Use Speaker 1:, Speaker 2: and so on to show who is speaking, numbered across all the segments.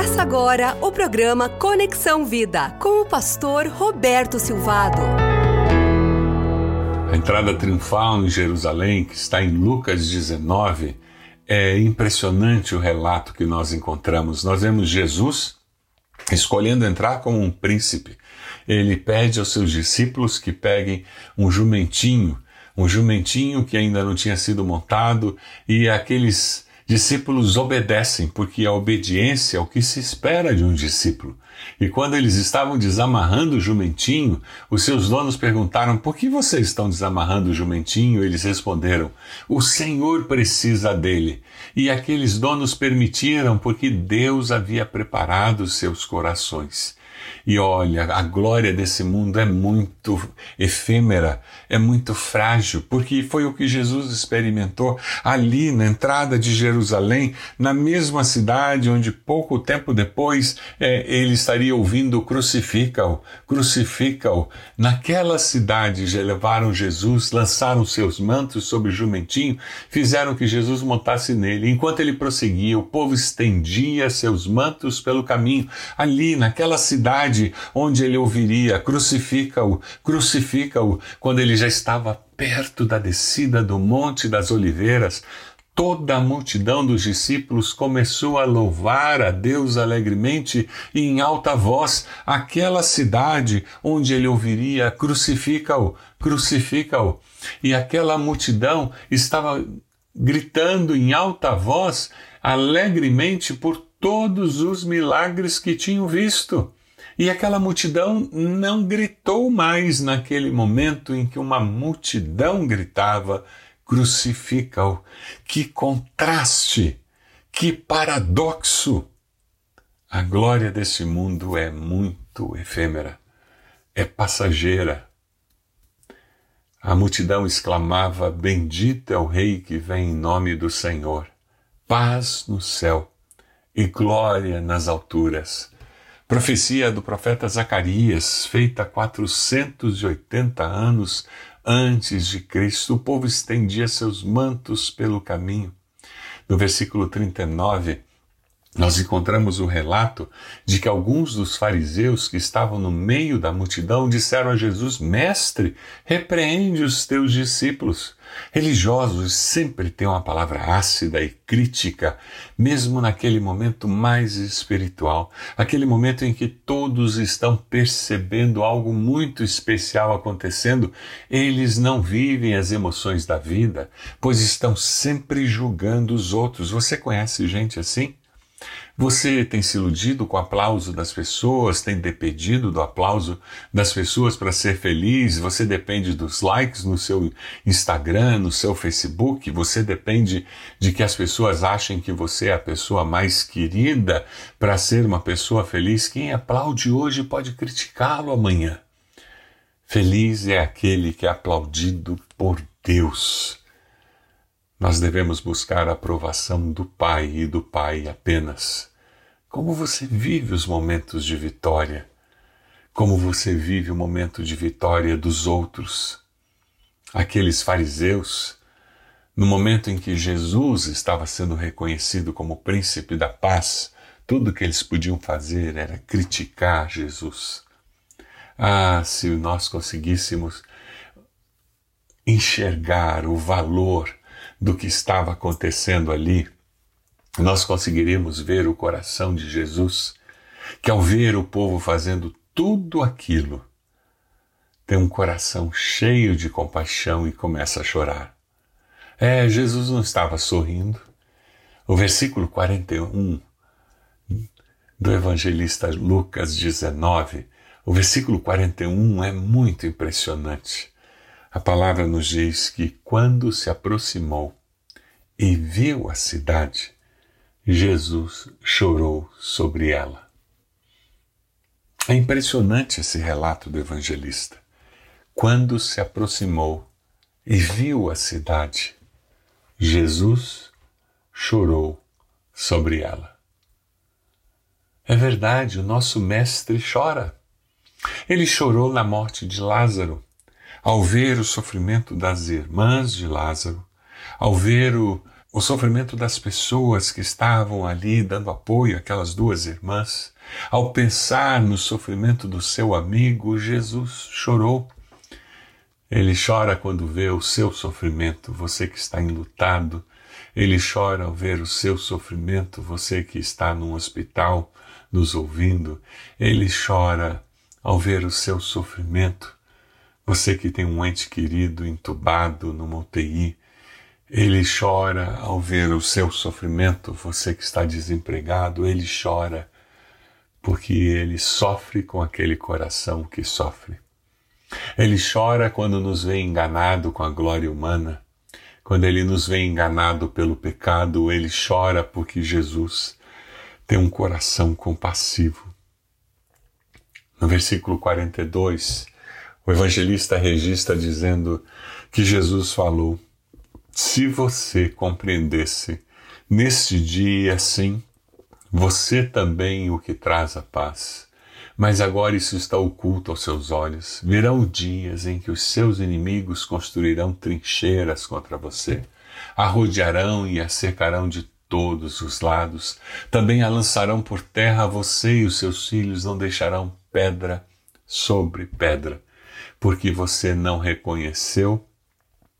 Speaker 1: Começa agora o programa Conexão Vida com o pastor Roberto Silvado.
Speaker 2: A entrada triunfal em Jerusalém, que está em Lucas 19, é impressionante o relato que nós encontramos. Nós vemos Jesus escolhendo entrar como um príncipe. Ele pede aos seus discípulos que peguem um jumentinho, um jumentinho que ainda não tinha sido montado, e aqueles discípulos obedecem, porque a obediência é o que se espera de um discípulo. E quando eles estavam desamarrando o jumentinho, os seus donos perguntaram: Por que vocês estão desamarrando o jumentinho? Eles responderam: O Senhor precisa dele. E aqueles donos permitiram, porque Deus havia preparado seus corações. E olha, a glória desse mundo é muito efêmera, é muito frágil, porque foi o que Jesus experimentou ali na entrada de Jerusalém, na mesma cidade onde pouco tempo depois é, ele estaria ouvindo crucifica-o, crucifica-o. Naquela cidade levaram Jesus, lançaram seus mantos sobre o jumentinho, fizeram que Jesus montasse nele. Enquanto ele prosseguia, o povo estendia seus mantos pelo caminho. Ali, naquela cidade, cidade onde ele ouviria: crucifica-o, crucifica-o, quando ele já estava perto da descida do Monte das Oliveiras, toda a multidão dos discípulos começou a louvar a Deus alegremente e em alta voz aquela cidade onde ele ouviria: crucifica-o, crucifica-o. E aquela multidão estava gritando em alta voz, alegremente, por todos os milagres que tinham visto. E aquela multidão não gritou mais naquele momento em que uma multidão gritava: crucifica-o. Que contraste, que paradoxo! A glória desse mundo é muito efêmera, é passageira. A multidão exclamava: Bendito é o Rei que vem em nome do Senhor, paz no céu e glória nas alturas. Profecia do profeta Zacarias, feita 480 anos antes de Cristo, o povo estendia seus mantos pelo caminho. No versículo 39, nós encontramos o relato de que alguns dos fariseus que estavam no meio da multidão disseram a Jesus: Mestre, repreende os teus discípulos. Religiosos sempre têm uma palavra ácida e crítica, mesmo naquele momento mais espiritual, aquele momento em que todos estão percebendo algo muito especial acontecendo, eles não vivem as emoções da vida, pois estão sempre julgando os outros. Você conhece gente assim? Você tem se iludido com o aplauso das pessoas, tem dependido do aplauso das pessoas para ser feliz, você depende dos likes no seu Instagram, no seu Facebook, você depende de que as pessoas achem que você é a pessoa mais querida para ser uma pessoa feliz. Quem aplaude hoje pode criticá-lo amanhã. Feliz é aquele que é aplaudido por Deus. Nós devemos buscar a aprovação do Pai e do Pai apenas. Como você vive os momentos de vitória? Como você vive o momento de vitória dos outros? Aqueles fariseus, no momento em que Jesus estava sendo reconhecido como príncipe da paz, tudo que eles podiam fazer era criticar Jesus. Ah, se nós conseguíssemos enxergar o valor do que estava acontecendo ali, nós conseguiríamos ver o coração de Jesus, que ao ver o povo fazendo tudo aquilo, tem um coração cheio de compaixão e começa a chorar. É, Jesus não estava sorrindo. O versículo 41 do evangelista Lucas 19, o versículo 41 é muito impressionante. A palavra nos diz que quando se aproximou e viu a cidade, Jesus chorou sobre ela. É impressionante esse relato do evangelista. Quando se aproximou e viu a cidade, Jesus chorou sobre ela. É verdade, o nosso Mestre chora. Ele chorou na morte de Lázaro ao ver o sofrimento das irmãs de Lázaro, ao ver o o sofrimento das pessoas que estavam ali dando apoio àquelas duas irmãs. Ao pensar no sofrimento do seu amigo, Jesus chorou. Ele chora quando vê o seu sofrimento, você que está enlutado. Ele chora ao ver o seu sofrimento, você que está num hospital nos ouvindo. Ele chora ao ver o seu sofrimento, você que tem um ente querido entubado numa UTI. Ele chora ao ver o seu sofrimento, você que está desempregado, ele chora porque ele sofre com aquele coração que sofre. Ele chora quando nos vê enganado com a glória humana. Quando ele nos vê enganado pelo pecado, ele chora porque Jesus tem um coração compassivo. No versículo 42, o evangelista registra dizendo que Jesus falou: se você compreendesse neste dia, sim, você também o que traz a paz. Mas agora isso está oculto aos seus olhos. Virão dias em que os seus inimigos construirão trincheiras contra você, a rodearão e a cercarão de todos os lados. Também a lançarão por terra você e os seus filhos, não deixarão pedra sobre pedra, porque você não reconheceu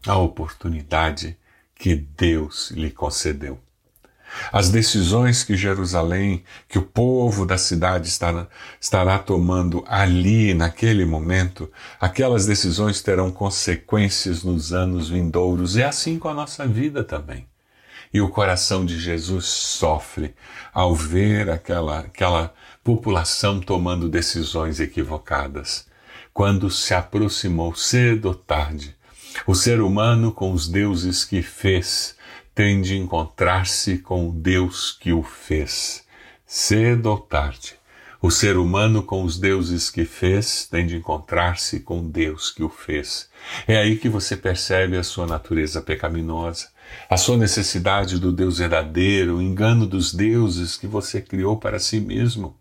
Speaker 2: a oportunidade que Deus lhe concedeu. As decisões que Jerusalém, que o povo da cidade estará, estará tomando ali, naquele momento, aquelas decisões terão consequências nos anos vindouros. É assim com a nossa vida também. E o coração de Jesus sofre ao ver aquela, aquela população tomando decisões equivocadas. Quando se aproximou cedo ou tarde o ser humano com os deuses que fez tem de encontrar-se com o Deus que o fez. Cedo ou tarde, o ser humano com os deuses que fez tem de encontrar-se com Deus que o fez. É aí que você percebe a sua natureza pecaminosa, a sua necessidade do Deus verdadeiro, o engano dos deuses que você criou para si mesmo.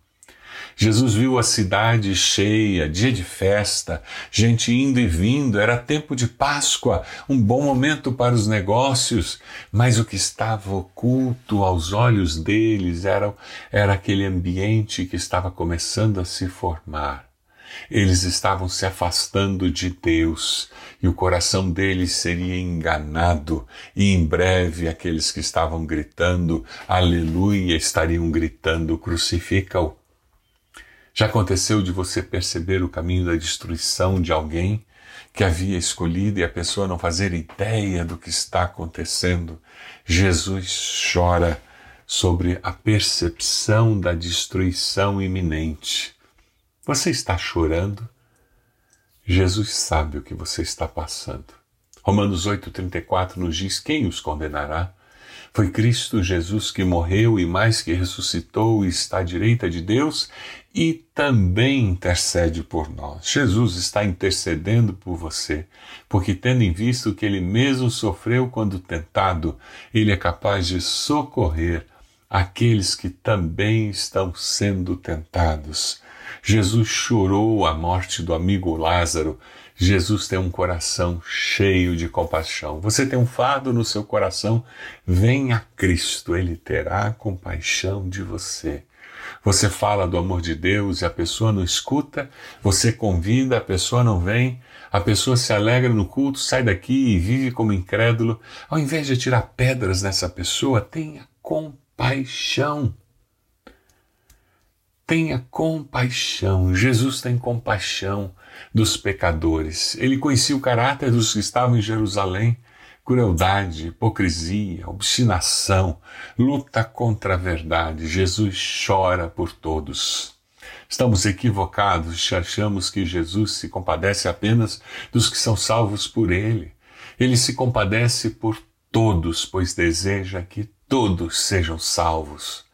Speaker 2: Jesus viu a cidade cheia, dia de festa, gente indo e vindo, era tempo de Páscoa, um bom momento para os negócios, mas o que estava oculto aos olhos deles era, era aquele ambiente que estava começando a se formar. Eles estavam se afastando de Deus e o coração deles seria enganado, e em breve aqueles que estavam gritando aleluia estariam gritando crucifica-o. Já aconteceu de você perceber o caminho da destruição de alguém que havia escolhido e a pessoa não fazer ideia do que está acontecendo? Jesus chora sobre a percepção da destruição iminente. Você está chorando? Jesus sabe o que você está passando. Romanos 8,34 nos diz: Quem os condenará? Foi Cristo Jesus que morreu e mais que ressuscitou e está à direita de Deus e também intercede por nós. Jesus está intercedendo por você, porque tendo em vista que ele mesmo sofreu quando tentado, ele é capaz de socorrer aqueles que também estão sendo tentados. Jesus chorou a morte do amigo Lázaro Jesus tem um coração cheio de compaixão. Você tem um fardo no seu coração? Venha a Cristo, Ele terá compaixão de você. Você fala do amor de Deus e a pessoa não escuta, você convida, a pessoa não vem, a pessoa se alegra no culto, sai daqui e vive como incrédulo. Ao invés de tirar pedras nessa pessoa, tenha compaixão. Tenha compaixão. Jesus tem compaixão dos pecadores. Ele conhecia o caráter dos que estavam em Jerusalém. Crueldade, hipocrisia, obstinação, luta contra a verdade. Jesus chora por todos. Estamos equivocados se achamos que Jesus se compadece apenas dos que são salvos por Ele. Ele se compadece por todos, pois deseja que todos sejam salvos.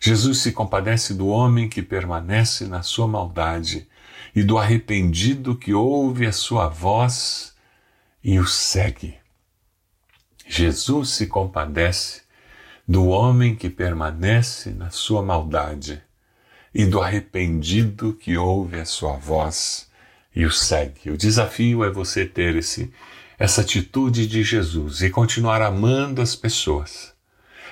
Speaker 2: Jesus se compadece do homem que permanece na sua maldade e do arrependido que ouve a sua voz e o segue. Jesus se compadece do homem que permanece na sua maldade e do arrependido que ouve a sua voz e o segue. O desafio é você ter esse essa atitude de Jesus e continuar amando as pessoas,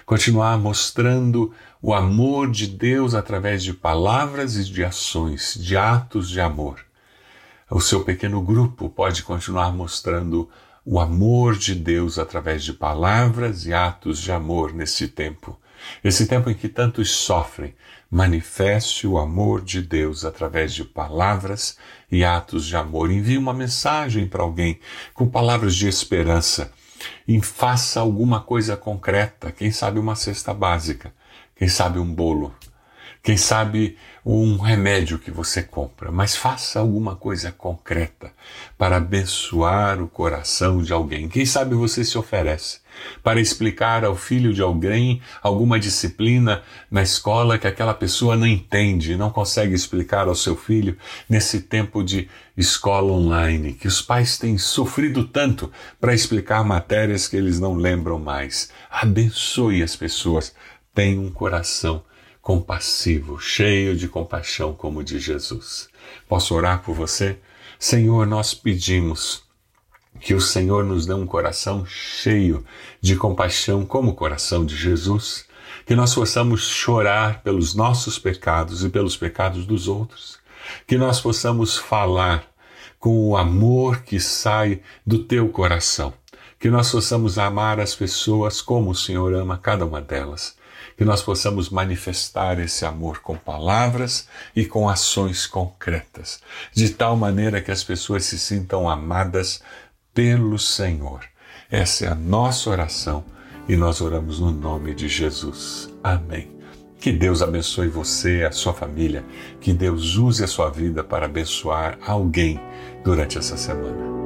Speaker 2: continuar mostrando o amor de Deus através de palavras e de ações, de atos de amor. O seu pequeno grupo pode continuar mostrando o amor de Deus através de palavras e atos de amor nesse tempo. Esse tempo em que tantos sofrem, manifeste o amor de Deus através de palavras e atos de amor. Envie uma mensagem para alguém com palavras de esperança. E faça alguma coisa concreta, quem sabe uma cesta básica, quem sabe um bolo, quem sabe um remédio que você compra, mas faça alguma coisa concreta para abençoar o coração de alguém. Quem sabe você se oferece para explicar ao filho de alguém alguma disciplina na escola que aquela pessoa não entende, não consegue explicar ao seu filho nesse tempo de escola online, que os pais têm sofrido tanto para explicar matérias que eles não lembram mais. Abençoe as pessoas. Tenha um coração compassivo, cheio de compaixão como de Jesus. Posso orar por você? Senhor, nós pedimos que o Senhor nos dê um coração cheio de compaixão como o coração de Jesus, que nós possamos chorar pelos nossos pecados e pelos pecados dos outros, que nós possamos falar com o amor que sai do teu coração, que nós possamos amar as pessoas como o Senhor ama cada uma delas que nós possamos manifestar esse amor com palavras e com ações concretas, de tal maneira que as pessoas se sintam amadas pelo Senhor. Essa é a nossa oração e nós oramos no nome de Jesus. Amém. Que Deus abençoe você, a sua família, que Deus use a sua vida para abençoar alguém durante essa semana.